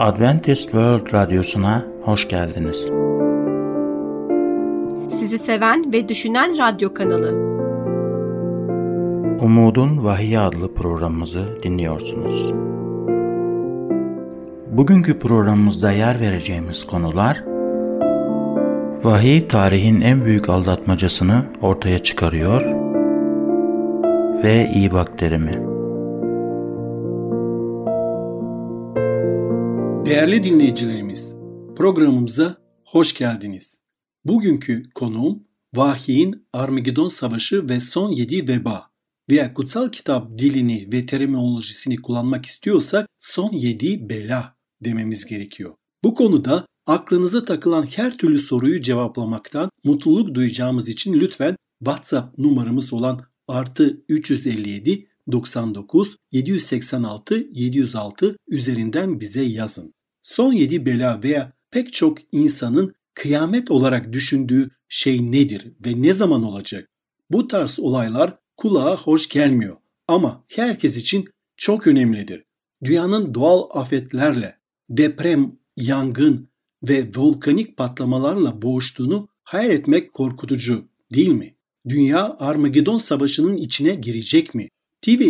Adventist World Radyosu'na hoş geldiniz. Sizi seven ve düşünen radyo kanalı. Umudun Vahiy adlı programımızı dinliyorsunuz. Bugünkü programımızda yer vereceğimiz konular Vahiy tarihin en büyük aldatmacasını ortaya çıkarıyor ve iyi bak Değerli dinleyicilerimiz, programımıza hoş geldiniz. Bugünkü konuğum Vahiy'in Armagedon Savaşı ve Son Yedi Veba veya kutsal kitap dilini ve terminolojisini kullanmak istiyorsak Son Yedi Bela dememiz gerekiyor. Bu konuda aklınıza takılan her türlü soruyu cevaplamaktan mutluluk duyacağımız için lütfen WhatsApp numaramız olan artı 357 99 786 706 üzerinden bize yazın. Son yedi bela veya pek çok insanın kıyamet olarak düşündüğü şey nedir ve ne zaman olacak? Bu tarz olaylar kulağa hoş gelmiyor ama herkes için çok önemlidir. Dünyanın doğal afetlerle, deprem, yangın ve volkanik patlamalarla boğuştuğunu hayal etmek korkutucu değil mi? Dünya Armagedon Savaşı'nın içine girecek mi? TV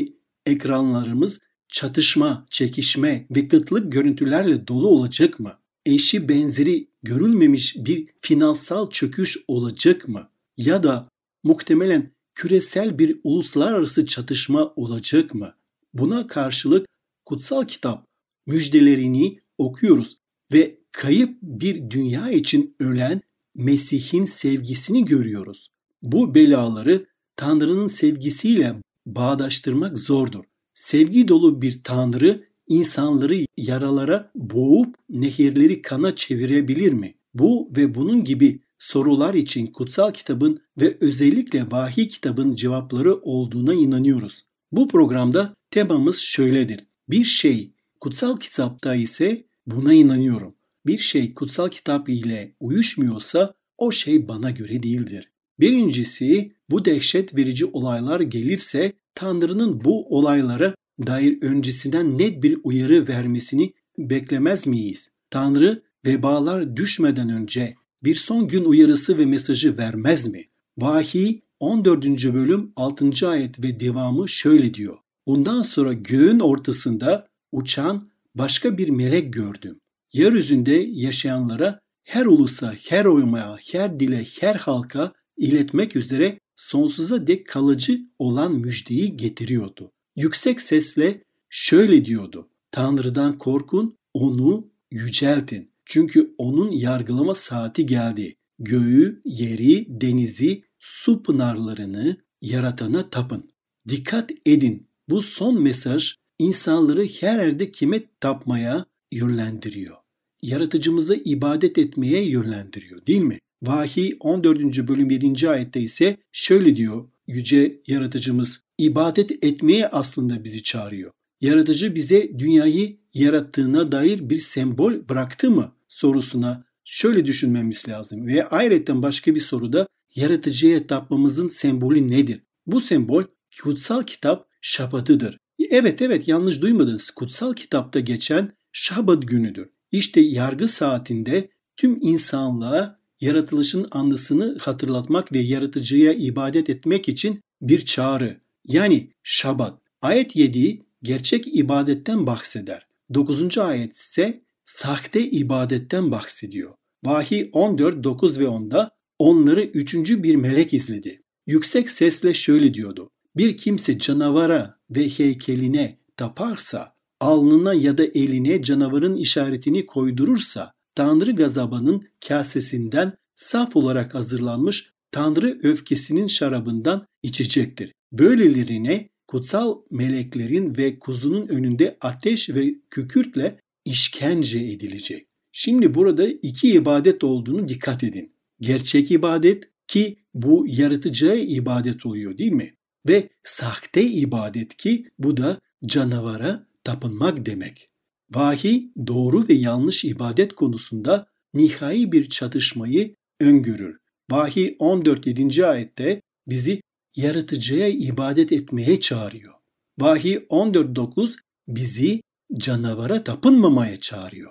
ekranlarımız çatışma, çekişme ve kıtlık görüntülerle dolu olacak mı? Eşi benzeri görülmemiş bir finansal çöküş olacak mı? Ya da muhtemelen küresel bir uluslararası çatışma olacak mı? Buna karşılık kutsal kitap müjdelerini okuyoruz ve kayıp bir dünya için ölen Mesih'in sevgisini görüyoruz. Bu belaları Tanrı'nın sevgisiyle bağdaştırmak zordur. Sevgi dolu bir Tanrı insanları yaralara boğup nehirleri kana çevirebilir mi? Bu ve bunun gibi sorular için kutsal kitabın ve özellikle vahiy kitabın cevapları olduğuna inanıyoruz. Bu programda temamız şöyledir. Bir şey kutsal kitapta ise buna inanıyorum. Bir şey kutsal kitap ile uyuşmuyorsa o şey bana göre değildir. Birincisi bu dehşet verici olaylar gelirse Tanrı'nın bu olaylara dair öncesinden net bir uyarı vermesini beklemez miyiz? Tanrı vebalar düşmeden önce bir son gün uyarısı ve mesajı vermez mi? Vahiy 14. bölüm 6. ayet ve devamı şöyle diyor. Bundan sonra göğün ortasında uçan başka bir melek gördüm. Yeryüzünde yaşayanlara her ulusa, her oymaya, her dile, her halka iletmek üzere sonsuza dek kalıcı olan müjdeyi getiriyordu. Yüksek sesle şöyle diyordu. Tanrı'dan korkun, onu yüceltin. Çünkü onun yargılama saati geldi. Göğü, yeri, denizi, su pınarlarını yaratana tapın. Dikkat edin. Bu son mesaj insanları her yerde kime tapmaya yönlendiriyor. Yaratıcımıza ibadet etmeye yönlendiriyor değil mi? Vahiy 14. bölüm 7. ayette ise şöyle diyor yüce yaratıcımız ibadet etmeye aslında bizi çağırıyor. Yaratıcı bize dünyayı yarattığına dair bir sembol bıraktı mı sorusuna şöyle düşünmemiz lazım. Ve ayrıca başka bir soruda yaratıcıya tapmamızın sembolü nedir? Bu sembol kutsal kitap şabatıdır. Evet evet yanlış duymadınız. Kutsal kitapta geçen şabat günüdür. İşte yargı saatinde tüm insanlığa yaratılışın anısını hatırlatmak ve yaratıcıya ibadet etmek için bir çağrı. Yani şabat. Ayet 7 gerçek ibadetten bahseder. 9. ayet ise sahte ibadetten bahsediyor. Vahiy 14, 9 ve 10'da onları üçüncü bir melek izledi. Yüksek sesle şöyle diyordu. Bir kimse canavara ve heykeline taparsa, alnına ya da eline canavarın işaretini koydurursa Tanrı gazabının kasesinden saf olarak hazırlanmış Tanrı öfkesinin şarabından içecektir. Böylelerine kutsal meleklerin ve kuzunun önünde ateş ve kükürtle işkence edilecek. Şimdi burada iki ibadet olduğunu dikkat edin. Gerçek ibadet ki bu yaratıcıya ibadet oluyor değil mi? Ve sahte ibadet ki bu da canavara tapınmak demek. Vahiy doğru ve yanlış ibadet konusunda nihai bir çatışmayı öngörür. Vahiy 14. 7. ayette bizi yaratıcıya ibadet etmeye çağırıyor. Vahiy 14.9 bizi canavara tapınmamaya çağırıyor.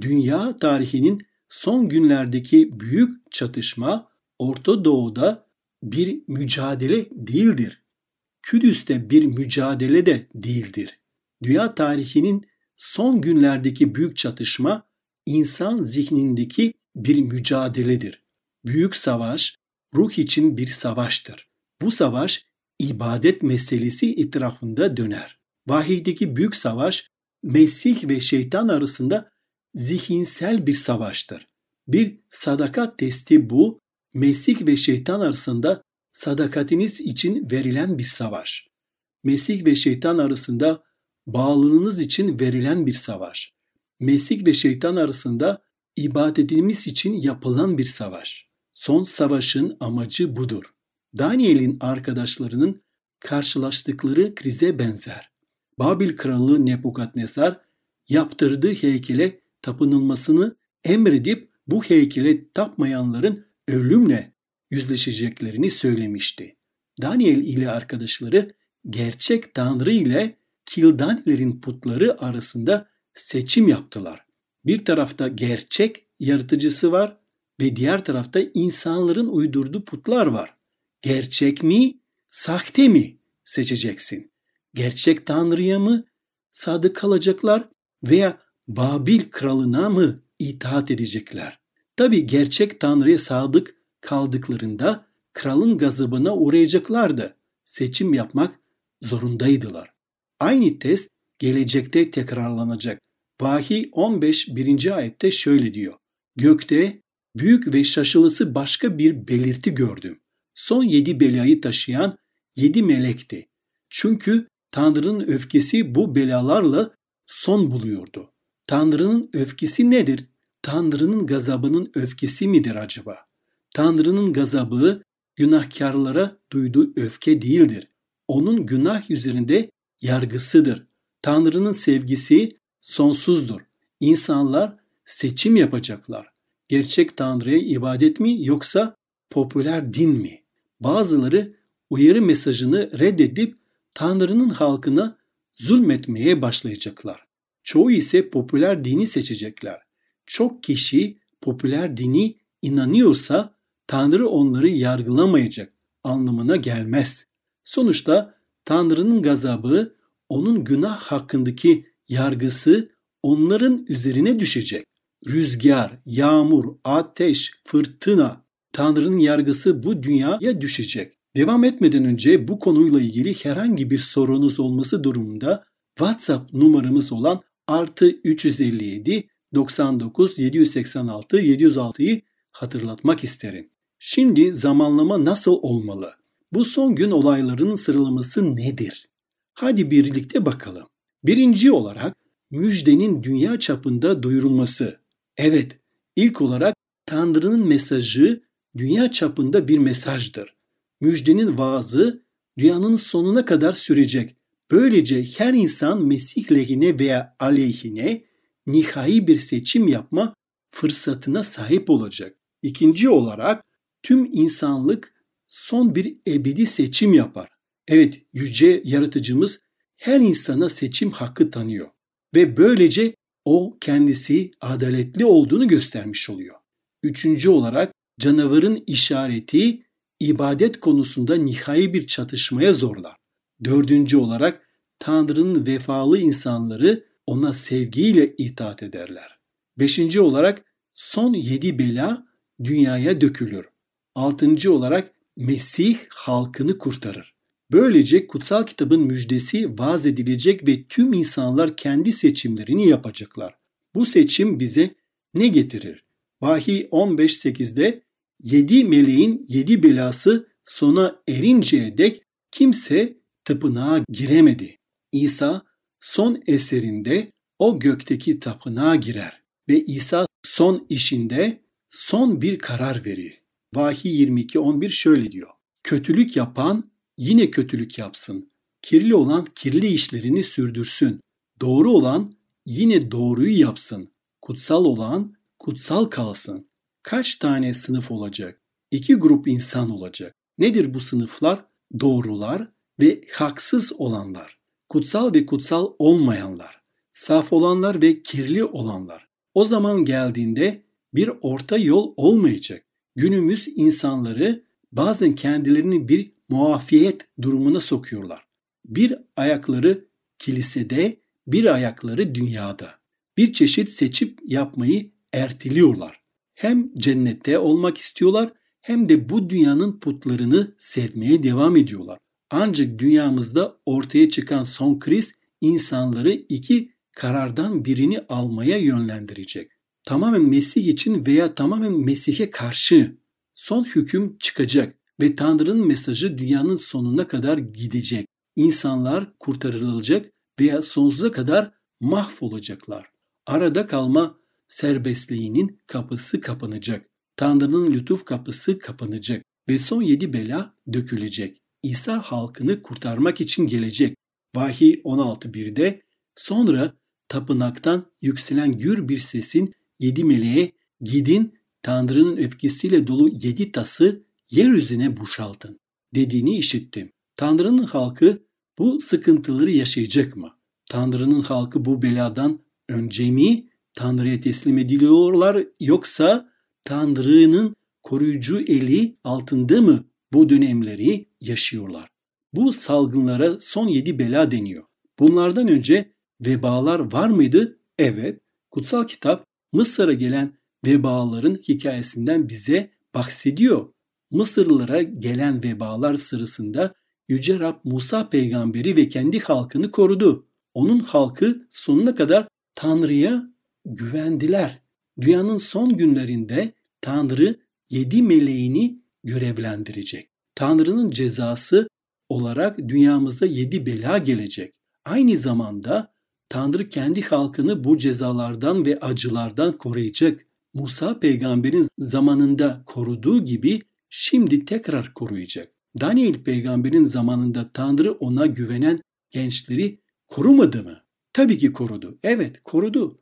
dünya tarihinin son günlerdeki büyük çatışma Orta Doğu'da bir mücadele değildir. Kudüs'te bir mücadele de değildir. Dünya tarihinin son günlerdeki büyük çatışma insan zihnindeki bir mücadeledir. Büyük savaş ruh için bir savaştır. Bu savaş ibadet meselesi etrafında döner. Vahiydeki büyük savaş Mesih ve şeytan arasında zihinsel bir savaştır. Bir sadakat testi bu, Mesih ve şeytan arasında sadakatiniz için verilen bir savaş. Mesih ve şeytan arasında bağlılığınız için verilen bir savaş. Mesih ve şeytan arasında ibadetimiz için yapılan bir savaş. Son savaşın amacı budur. Daniel'in arkadaşlarının karşılaştıkları krize benzer. Babil kralı Nebukadnesar yaptırdığı heykele tapınılmasını emredip bu heykele tapmayanların ölümle yüzleşeceklerini söylemişti. Daniel ile arkadaşları gerçek Tanrı ile Kildanilerin putları arasında seçim yaptılar. Bir tarafta gerçek yaratıcısı var ve diğer tarafta insanların uydurduğu putlar var. Gerçek mi, sahte mi seçeceksin? Gerçek Tanrı'ya mı sadık kalacaklar veya Babil kralına mı itaat edecekler? Tabi gerçek Tanrı'ya sadık kaldıklarında kralın gazabına uğrayacaklardı. Seçim yapmak zorundaydılar. Aynı test gelecekte tekrarlanacak. Vahiy 15 1. ayette şöyle diyor. Gökte büyük ve şaşılısı başka bir belirti gördüm. Son yedi belayı taşıyan yedi melekti. Çünkü Tanrı'nın öfkesi bu belalarla son buluyordu. Tanrı'nın öfkesi nedir? Tanrı'nın gazabının öfkesi midir acaba? Tanrı'nın gazabı günahkarlara duyduğu öfke değildir. Onun günah üzerinde yargısıdır. Tanrı'nın sevgisi sonsuzdur. İnsanlar seçim yapacaklar. Gerçek Tanrı'ya ibadet mi yoksa popüler din mi? Bazıları uyarı mesajını reddedip Tanrı'nın halkına zulmetmeye başlayacaklar. Çoğu ise popüler dini seçecekler. Çok kişi popüler dini inanıyorsa Tanrı onları yargılamayacak anlamına gelmez. Sonuçta Tanrı'nın gazabı, onun günah hakkındaki yargısı onların üzerine düşecek. Rüzgar, yağmur, ateş, fırtına, Tanrı'nın yargısı bu dünyaya düşecek. Devam etmeden önce bu konuyla ilgili herhangi bir sorunuz olması durumunda WhatsApp numaramız olan artı 357 99 786 706'yı hatırlatmak isterim. Şimdi zamanlama nasıl olmalı? Bu son gün olaylarının sıralaması nedir? Hadi birlikte bakalım. Birinci olarak müjdenin dünya çapında duyurulması. Evet, ilk olarak Tanrı'nın mesajı dünya çapında bir mesajdır. Müjdenin vaazı dünyanın sonuna kadar sürecek. Böylece her insan Mesih lehine veya aleyhine nihai bir seçim yapma fırsatına sahip olacak. İkinci olarak tüm insanlık son bir ebedi seçim yapar. Evet, yüce yaratıcımız her insana seçim hakkı tanıyor ve böylece o kendisi adaletli olduğunu göstermiş oluyor. Üçüncü olarak canavarın işareti ibadet konusunda nihai bir çatışmaya zorlar. Dördüncü olarak Tanrı'nın vefalı insanları ona sevgiyle itaat ederler. Beşinci olarak son yedi bela dünyaya dökülür. Altıncı olarak Mesih halkını kurtarır. Böylece kutsal kitabın müjdesi vaaz edilecek ve tüm insanlar kendi seçimlerini yapacaklar. Bu seçim bize ne getirir? Vahiy 15.8'de yedi meleğin yedi belası sona erinceye dek kimse tapınağa giremedi. İsa son eserinde o gökteki tapınağa girer ve İsa son işinde son bir karar verir. Vahiy 22.11 şöyle diyor. Kötülük yapan yine kötülük yapsın. Kirli olan kirli işlerini sürdürsün. Doğru olan yine doğruyu yapsın. Kutsal olan kutsal kalsın. Kaç tane sınıf olacak? İki grup insan olacak. Nedir bu sınıflar? Doğrular ve haksız olanlar. Kutsal ve kutsal olmayanlar. Saf olanlar ve kirli olanlar. O zaman geldiğinde bir orta yol olmayacak. Günümüz insanları bazen kendilerini bir muafiyet durumuna sokuyorlar. Bir ayakları kilisede, bir ayakları dünyada. Bir çeşit seçip yapmayı erteliyorlar. Hem cennette olmak istiyorlar hem de bu dünyanın putlarını sevmeye devam ediyorlar. Ancak dünyamızda ortaya çıkan son kriz insanları iki karardan birini almaya yönlendirecek. Tamamen Mesih için veya tamamen Mesih'e karşı son hüküm çıkacak ve Tanrı'nın mesajı dünyanın sonuna kadar gidecek. İnsanlar kurtarılacak veya sonsuza kadar mahvolacaklar. Arada kalma serbestliğinin kapısı kapanacak. Tanrı'nın lütuf kapısı kapanacak ve son yedi bela dökülecek. İsa halkını kurtarmak için gelecek. Vahiy 16.1'de sonra tapınaktan yükselen gür bir sesin yedi meleğe gidin Tanrı'nın öfkesiyle dolu yedi tası yeryüzüne boşaltın dediğini işittim. Tanrı'nın halkı bu sıkıntıları yaşayacak mı? Tanrı'nın halkı bu beladan önce mi Tanrı'ya teslim ediliyorlar yoksa Tanrı'nın koruyucu eli altında mı bu dönemleri yaşıyorlar? Bu salgınlara son yedi bela deniyor. Bunlardan önce vebalar var mıydı? Evet. Kutsal kitap Mısır'a gelen vebaların hikayesinden bize bahsediyor. Mısırlılara gelen vebalar sırasında Yüce Rab Musa peygamberi ve kendi halkını korudu. Onun halkı sonuna kadar Tanrı'ya güvendiler. Dünyanın son günlerinde Tanrı yedi meleğini görevlendirecek. Tanrı'nın cezası olarak dünyamıza yedi bela gelecek. Aynı zamanda Tanrı kendi halkını bu cezalardan ve acılardan koruyacak. Musa peygamberin zamanında koruduğu gibi şimdi tekrar koruyacak. Daniel peygamberin zamanında Tanrı ona güvenen gençleri korumadı mı? Tabii ki korudu. Evet korudu.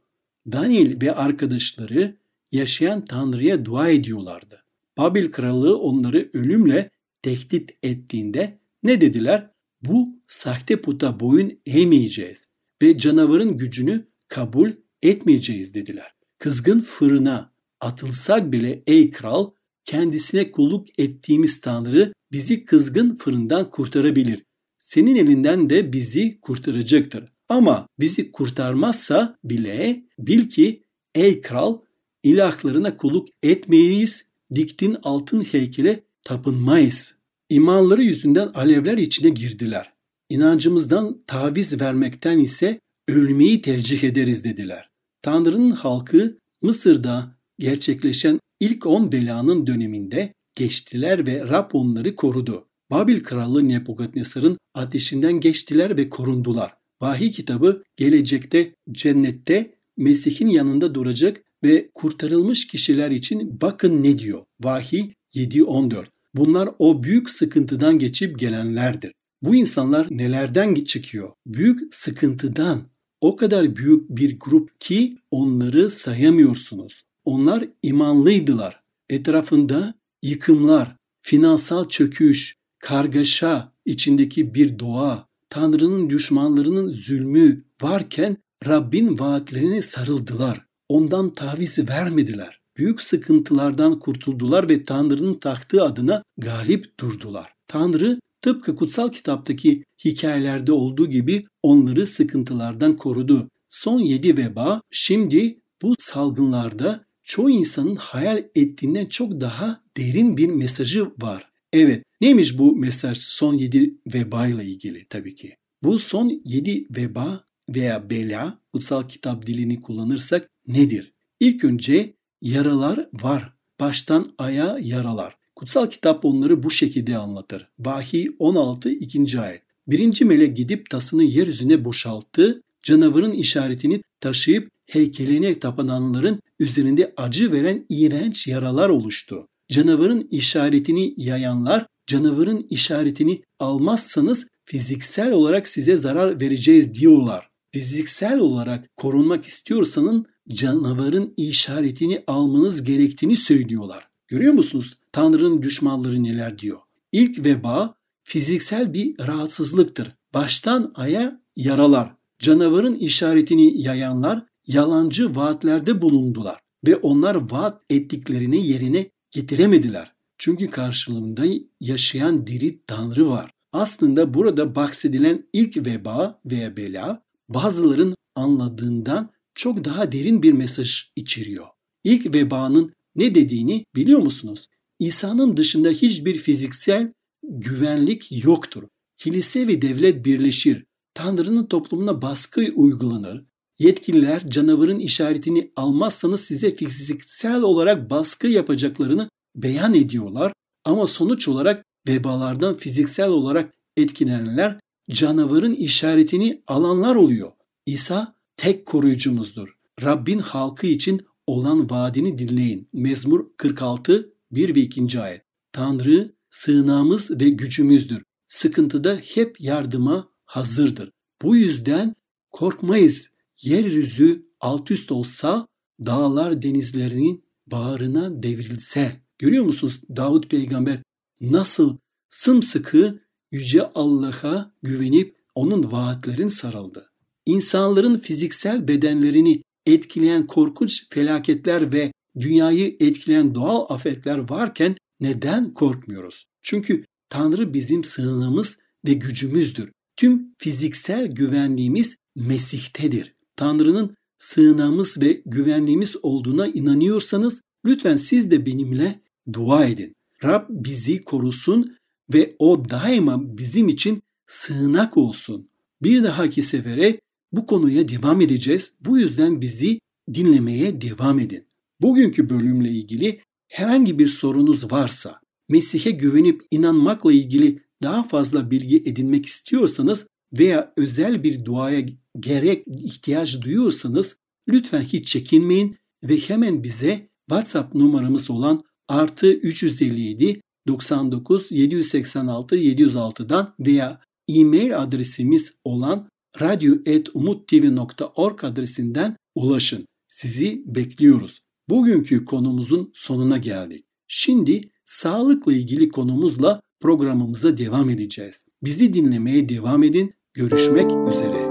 Daniel ve arkadaşları yaşayan Tanrı'ya dua ediyorlardı. Babil kralı onları ölümle tehdit ettiğinde ne dediler? Bu sahte puta boyun eğmeyeceğiz ve canavarın gücünü kabul etmeyeceğiz dediler. Kızgın fırına atılsak bile ey kral kendisine kulluk ettiğimiz Tanrı bizi kızgın fırından kurtarabilir. Senin elinden de bizi kurtaracaktır. Ama bizi kurtarmazsa bile bil ki ey kral ilahlarına kulluk etmeyiz, diktin altın heykele tapınmayız. İmanları yüzünden alevler içine girdiler. İnancımızdan taviz vermekten ise ölmeyi tercih ederiz dediler. Tanrı'nın halkı Mısır'da gerçekleşen ilk on belanın döneminde geçtiler ve Rab onları korudu. Babil kralı Nebukadnesar'ın ateşinden geçtiler ve korundular. Vahiy kitabı gelecekte cennette Mesih'in yanında duracak ve kurtarılmış kişiler için bakın ne diyor. Vahiy 7.14 Bunlar o büyük sıkıntıdan geçip gelenlerdir. Bu insanlar nelerden çıkıyor? Büyük sıkıntıdan. O kadar büyük bir grup ki onları sayamıyorsunuz. Onlar imanlıydılar. Etrafında yıkımlar, finansal çöküş, kargaşa içindeki bir doğa, Tanrı'nın düşmanlarının zulmü varken Rabbin vaatlerine sarıldılar. Ondan taviz vermediler. Büyük sıkıntılardan kurtuldular ve Tanrı'nın taktığı adına galip durdular. Tanrı tıpkı kutsal kitaptaki hikayelerde olduğu gibi onları sıkıntılardan korudu. Son yedi veba şimdi bu salgınlarda çoğu insanın hayal ettiğinden çok daha derin bir mesajı var. Evet, neymiş bu mesaj son yedi veba ile ilgili tabii ki. Bu son yedi veba veya bela, kutsal kitap dilini kullanırsak nedir? İlk önce yaralar var. Baştan aya yaralar. Kutsal kitap onları bu şekilde anlatır. Vahiy 16 2. ayet. Birinci melek gidip tasını yeryüzüne boşalttı. Canavarın işaretini taşıyıp heykeline tapınanların üzerinde acı veren iğrenç yaralar oluştu. Canavarın işaretini yayanlar, canavarın işaretini almazsanız fiziksel olarak size zarar vereceğiz diyorlar. Fiziksel olarak korunmak istiyorsanız canavarın işaretini almanız gerektiğini söylüyorlar. Görüyor musunuz? Tanrı'nın düşmanları neler diyor. İlk veba fiziksel bir rahatsızlıktır. Baştan aya yaralar. Canavarın işaretini yayanlar yalancı vaatlerde bulundular ve onlar vaat ettiklerini yerine getiremediler. Çünkü karşılığında yaşayan diri Tanrı var. Aslında burada bahsedilen ilk veba veya bela bazıların anladığından çok daha derin bir mesaj içeriyor. İlk vebanın ne dediğini biliyor musunuz? İsa'nın dışında hiçbir fiziksel güvenlik yoktur. Kilise ve devlet birleşir. Tanrı'nın toplumuna baskı uygulanır. Yetkililer canavarın işaretini almazsanız size fiziksel olarak baskı yapacaklarını beyan ediyorlar ama sonuç olarak vebalardan fiziksel olarak etkilenenler canavarın işaretini alanlar oluyor. İsa tek koruyucumuzdur. Rabbin halkı için olan vaadini dinleyin. Mezmur 46 1 ve 2. ayet. Tanrı sığınağımız ve gücümüzdür. Sıkıntıda hep yardıma hazırdır. Bu yüzden korkmayız. Yeryüzü alt üst olsa, dağlar denizlerinin bağrına devrilse. Görüyor musunuz Davut peygamber nasıl sımsıkı yüce Allah'a güvenip onun vaatlerin sarıldı. İnsanların fiziksel bedenlerini etkileyen korkunç felaketler ve dünyayı etkileyen doğal afetler varken neden korkmuyoruz? Çünkü Tanrı bizim sığınağımız ve gücümüzdür. Tüm fiziksel güvenliğimiz Mesih'tedir. Tanrı'nın sığınağımız ve güvenliğimiz olduğuna inanıyorsanız lütfen siz de benimle dua edin. Rab bizi korusun ve o daima bizim için sığınak olsun. Bir dahaki sefere bu konuya devam edeceğiz. Bu yüzden bizi dinlemeye devam edin. Bugünkü bölümle ilgili herhangi bir sorunuz varsa, Mesih'e güvenip inanmakla ilgili daha fazla bilgi edinmek istiyorsanız veya özel bir duaya gerek ihtiyaç duyuyorsanız lütfen hiç çekinmeyin ve hemen bize WhatsApp numaramız olan artı 357 99 786 706'dan veya e-mail adresimiz olan radyo.umuttv.org adresinden ulaşın. Sizi bekliyoruz. Bugünkü konumuzun sonuna geldik. Şimdi sağlıkla ilgili konumuzla programımıza devam edeceğiz. Bizi dinlemeye devam edin. Görüşmek üzere.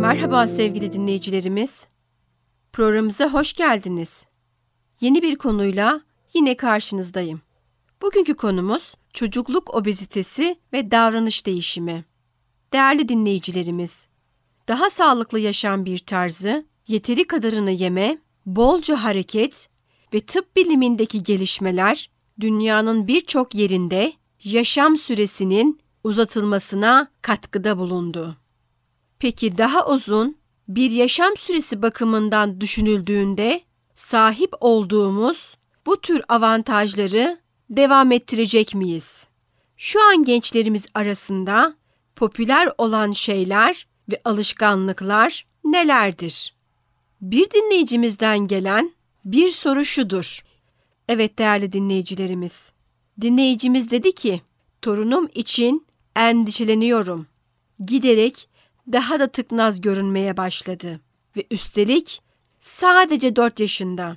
Merhaba sevgili dinleyicilerimiz. Programımıza hoş geldiniz. Yeni bir konuyla yine karşınızdayım. Bugünkü konumuz çocukluk obezitesi ve davranış değişimi. Değerli dinleyicilerimiz, daha sağlıklı yaşam bir tarzı, yeteri kadarını yeme, bolca hareket ve tıp bilimindeki gelişmeler dünyanın birçok yerinde yaşam süresinin uzatılmasına katkıda bulundu. Peki daha uzun bir yaşam süresi bakımından düşünüldüğünde sahip olduğumuz bu tür avantajları devam ettirecek miyiz? Şu an gençlerimiz arasında popüler olan şeyler ve alışkanlıklar nelerdir? Bir dinleyicimizden gelen bir soru şudur. Evet değerli dinleyicilerimiz. Dinleyicimiz dedi ki, torunum için endişeleniyorum. Giderek daha da tıknaz görünmeye başladı ve üstelik sadece 4 yaşında.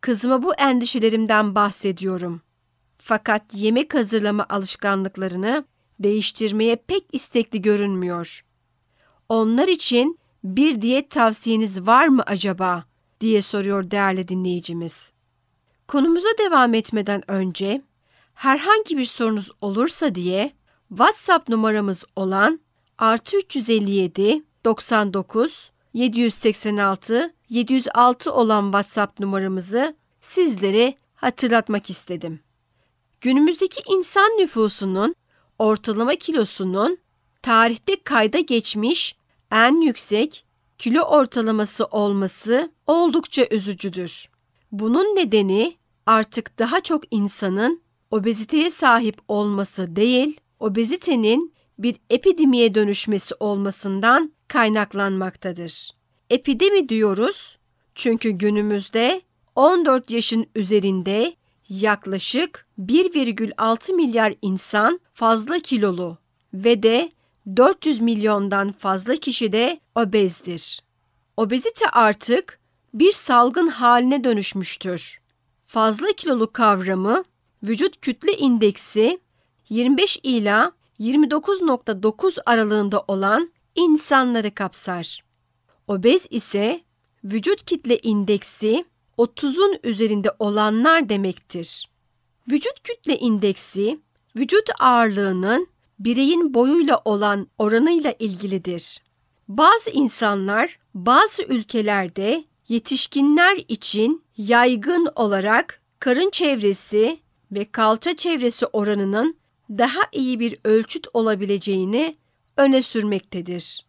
Kızıma bu endişelerimden bahsediyorum. Fakat yemek hazırlama alışkanlıklarını değiştirmeye pek istekli görünmüyor. Onlar için bir diyet tavsiyeniz var mı acaba diye soruyor değerli dinleyicimiz. Konumuza devam etmeden önce herhangi bir sorunuz olursa diye WhatsApp numaramız olan artı 357 99 786 706 olan WhatsApp numaramızı sizlere hatırlatmak istedim. Günümüzdeki insan nüfusunun ortalama kilosunun tarihte kayda geçmiş en yüksek kilo ortalaması olması oldukça üzücüdür. Bunun nedeni artık daha çok insanın obeziteye sahip olması değil, obezitenin bir epidemiye dönüşmesi olmasından kaynaklanmaktadır. Epidemi diyoruz çünkü günümüzde 14 yaşın üzerinde yaklaşık 1,6 milyar insan fazla kilolu ve de 400 milyondan fazla kişi de obezdir. Obezite artık bir salgın haline dönüşmüştür. Fazla kilolu kavramı vücut kütle indeksi 25 ila 29.9 aralığında olan insanları kapsar. Obez ise vücut kitle indeksi 30'un üzerinde olanlar demektir. Vücut kütle indeksi vücut ağırlığının bireyin boyuyla olan oranıyla ilgilidir. Bazı insanlar bazı ülkelerde yetişkinler için yaygın olarak karın çevresi ve kalça çevresi oranının daha iyi bir ölçüt olabileceğini öne sürmektedir.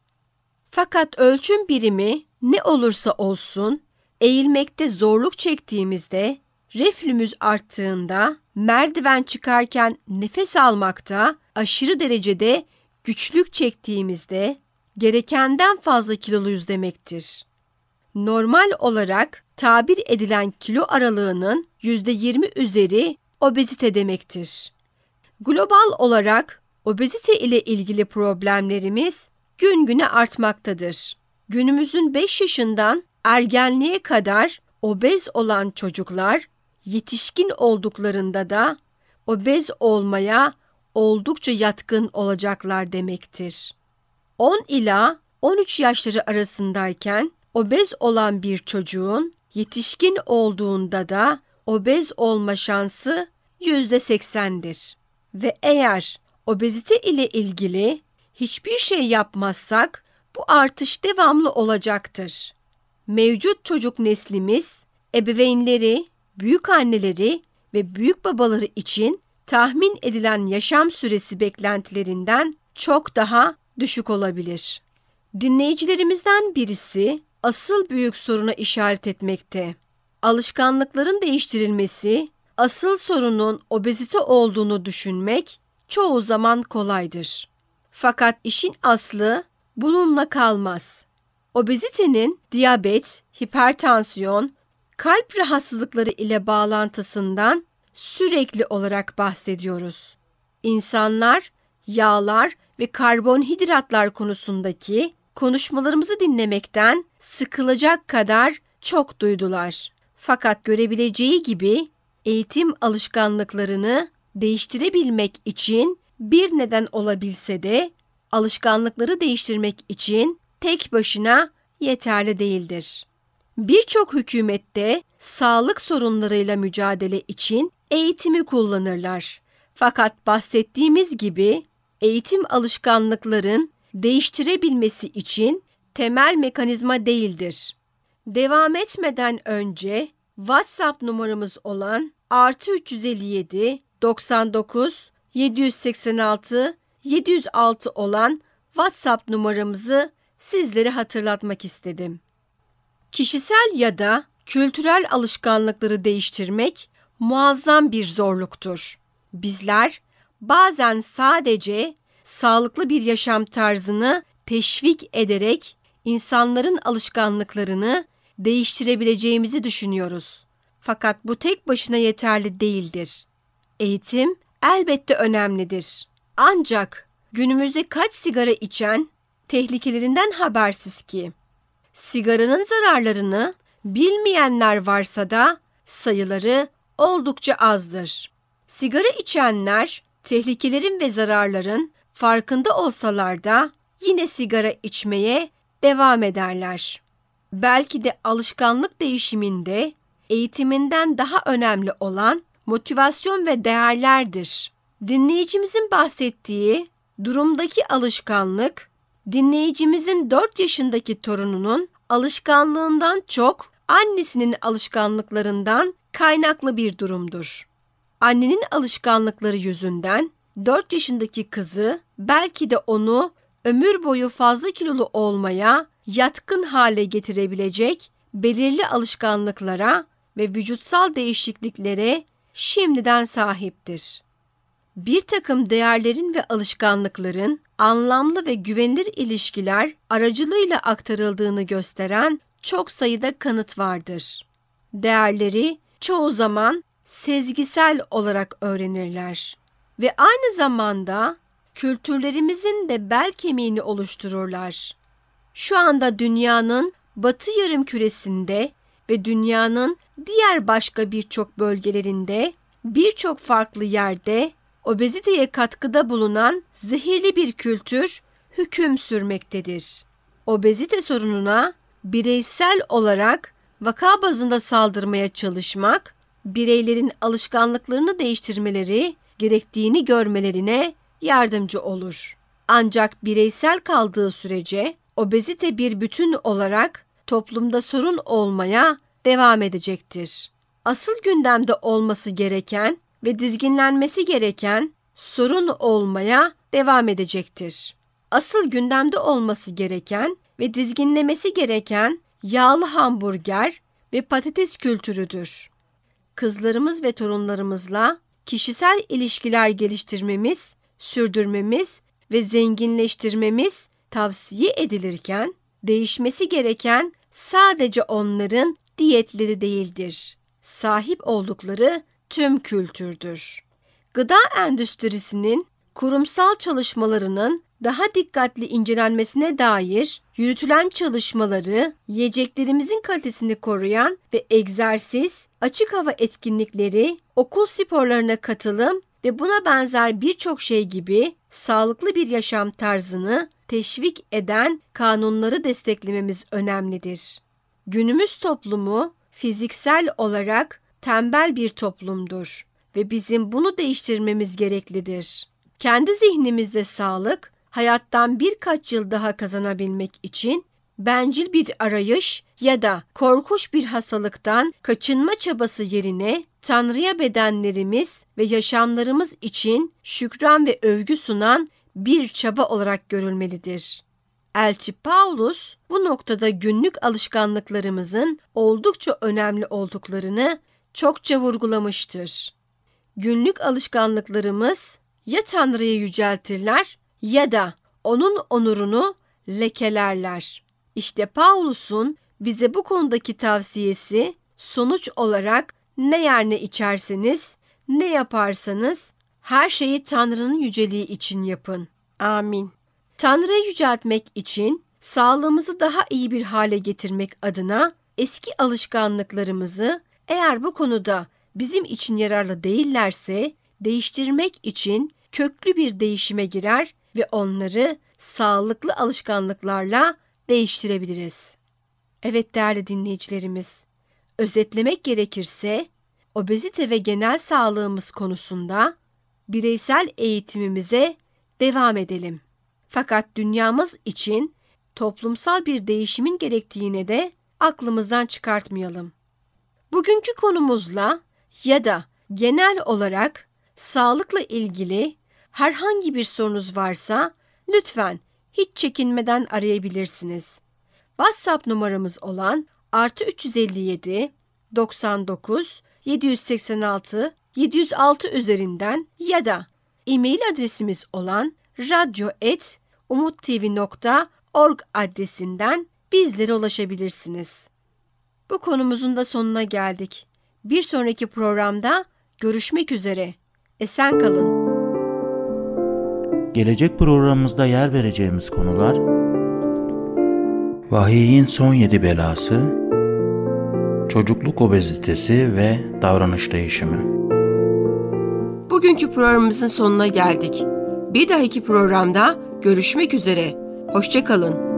Fakat ölçüm birimi ne olursa olsun eğilmekte zorluk çektiğimizde, reflümüz arttığında, merdiven çıkarken nefes almakta aşırı derecede güçlük çektiğimizde gerekenden fazla kiloluyuz demektir. Normal olarak tabir edilen kilo aralığının %20 üzeri obezite demektir. Global olarak obezite ile ilgili problemlerimiz gün güne artmaktadır. Günümüzün 5 yaşından ergenliğe kadar obez olan çocuklar yetişkin olduklarında da obez olmaya oldukça yatkın olacaklar demektir. 10 ila 13 yaşları arasındayken obez olan bir çocuğun yetişkin olduğunda da obez olma şansı %80'dir. Ve eğer obezite ile ilgili hiçbir şey yapmazsak bu artış devamlı olacaktır. Mevcut çocuk neslimiz ebeveynleri, büyük anneleri ve büyük babaları için tahmin edilen yaşam süresi beklentilerinden çok daha düşük olabilir. Dinleyicilerimizden birisi asıl büyük soruna işaret etmekte. Alışkanlıkların değiştirilmesi, asıl sorunun obezite olduğunu düşünmek çoğu zaman kolaydır. Fakat işin aslı bununla kalmaz. Obezitenin diyabet, hipertansiyon, kalp rahatsızlıkları ile bağlantısından sürekli olarak bahsediyoruz. İnsanlar yağlar ve karbonhidratlar konusundaki konuşmalarımızı dinlemekten sıkılacak kadar çok duydular. Fakat görebileceği gibi eğitim alışkanlıklarını değiştirebilmek için bir neden olabilse de alışkanlıkları değiştirmek için tek başına yeterli değildir. Birçok hükümette sağlık sorunlarıyla mücadele için eğitimi kullanırlar. Fakat bahsettiğimiz gibi eğitim alışkanlıkların değiştirebilmesi için temel mekanizma değildir. Devam etmeden önce WhatsApp numaramız olan artı 357 99 786 706 olan WhatsApp numaramızı sizlere hatırlatmak istedim. Kişisel ya da kültürel alışkanlıkları değiştirmek muazzam bir zorluktur. Bizler bazen sadece sağlıklı bir yaşam tarzını teşvik ederek insanların alışkanlıklarını değiştirebileceğimizi düşünüyoruz. Fakat bu tek başına yeterli değildir. Eğitim elbette önemlidir. Ancak günümüzde kaç sigara içen tehlikelerinden habersiz ki? Sigaranın zararlarını bilmeyenler varsa da sayıları oldukça azdır. Sigara içenler tehlikelerin ve zararların farkında olsalar da yine sigara içmeye devam ederler. Belki de alışkanlık değişiminde eğitiminden daha önemli olan motivasyon ve değerlerdir. Dinleyicimizin bahsettiği durumdaki alışkanlık, dinleyicimizin 4 yaşındaki torununun alışkanlığından çok annesinin alışkanlıklarından kaynaklı bir durumdur. Annenin alışkanlıkları yüzünden 4 yaşındaki kızı belki de onu ömür boyu fazla kilolu olmaya yatkın hale getirebilecek belirli alışkanlıklara ve vücutsal değişikliklere şimdiden sahiptir. Bir takım değerlerin ve alışkanlıkların anlamlı ve güvenilir ilişkiler aracılığıyla aktarıldığını gösteren çok sayıda kanıt vardır. Değerleri çoğu zaman sezgisel olarak öğrenirler ve aynı zamanda kültürlerimizin de bel kemiğini oluştururlar. Şu anda dünyanın batı yarım küresinde ve dünyanın diğer başka birçok bölgelerinde birçok farklı yerde obeziteye katkıda bulunan zehirli bir kültür hüküm sürmektedir. Obezite sorununa bireysel olarak vaka bazında saldırmaya çalışmak, bireylerin alışkanlıklarını değiştirmeleri gerektiğini görmelerine yardımcı olur. Ancak bireysel kaldığı sürece obezite bir bütün olarak toplumda sorun olmaya devam edecektir. Asıl gündemde olması gereken ve dizginlenmesi gereken sorun olmaya devam edecektir. Asıl gündemde olması gereken ve dizginlemesi gereken yağlı hamburger ve patates kültürüdür. Kızlarımız ve torunlarımızla kişisel ilişkiler geliştirmemiz, sürdürmemiz ve zenginleştirmemiz tavsiye edilirken değişmesi gereken sadece onların diyetleri değildir. Sahip oldukları tüm kültürdür. Gıda endüstrisinin kurumsal çalışmalarının daha dikkatli incelenmesine dair yürütülen çalışmaları, yiyeceklerimizin kalitesini koruyan ve egzersiz, açık hava etkinlikleri, okul sporlarına katılım ve buna benzer birçok şey gibi sağlıklı bir yaşam tarzını teşvik eden kanunları desteklememiz önemlidir. Günümüz toplumu fiziksel olarak tembel bir toplumdur ve bizim bunu değiştirmemiz gereklidir. Kendi zihnimizde sağlık, hayattan birkaç yıl daha kazanabilmek için bencil bir arayış ya da korkuş bir hastalıktan kaçınma çabası yerine Tanrı'ya bedenlerimiz ve yaşamlarımız için şükran ve övgü sunan bir çaba olarak görülmelidir. Elçi Paulus bu noktada günlük alışkanlıklarımızın oldukça önemli olduklarını çokça vurgulamıştır. Günlük alışkanlıklarımız ya Tanrı'yı yüceltirler ya da onun onurunu lekelerler. İşte Paulus'un bize bu konudaki tavsiyesi sonuç olarak ne yer ne içerseniz, ne yaparsanız her şeyi Tanrı'nın yüceliği için yapın. Amin. Tanrı'yı yüceltmek için sağlığımızı daha iyi bir hale getirmek adına eski alışkanlıklarımızı eğer bu konuda bizim için yararlı değillerse değiştirmek için köklü bir değişime girer ve onları sağlıklı alışkanlıklarla değiştirebiliriz. Evet değerli dinleyicilerimiz, özetlemek gerekirse obezite ve genel sağlığımız konusunda bireysel eğitimimize devam edelim. Fakat dünyamız için toplumsal bir değişimin gerektiğine de aklımızdan çıkartmayalım. Bugünkü konumuzla ya da genel olarak sağlıkla ilgili herhangi bir sorunuz varsa lütfen hiç çekinmeden arayabilirsiniz. WhatsApp numaramız olan artı 357 99 786 706 üzerinden ya da e-mail adresimiz olan radyo.umuttv.org adresinden bizlere ulaşabilirsiniz. Bu konumuzun da sonuna geldik. Bir sonraki programda görüşmek üzere. Esen kalın. Gelecek programımızda yer vereceğimiz konular Vahiyin son yedi belası, çocukluk obezitesi ve davranış değişimi. Bugünkü programımızın sonuna geldik. Bir dahaki programda görüşmek üzere. Hoşçakalın.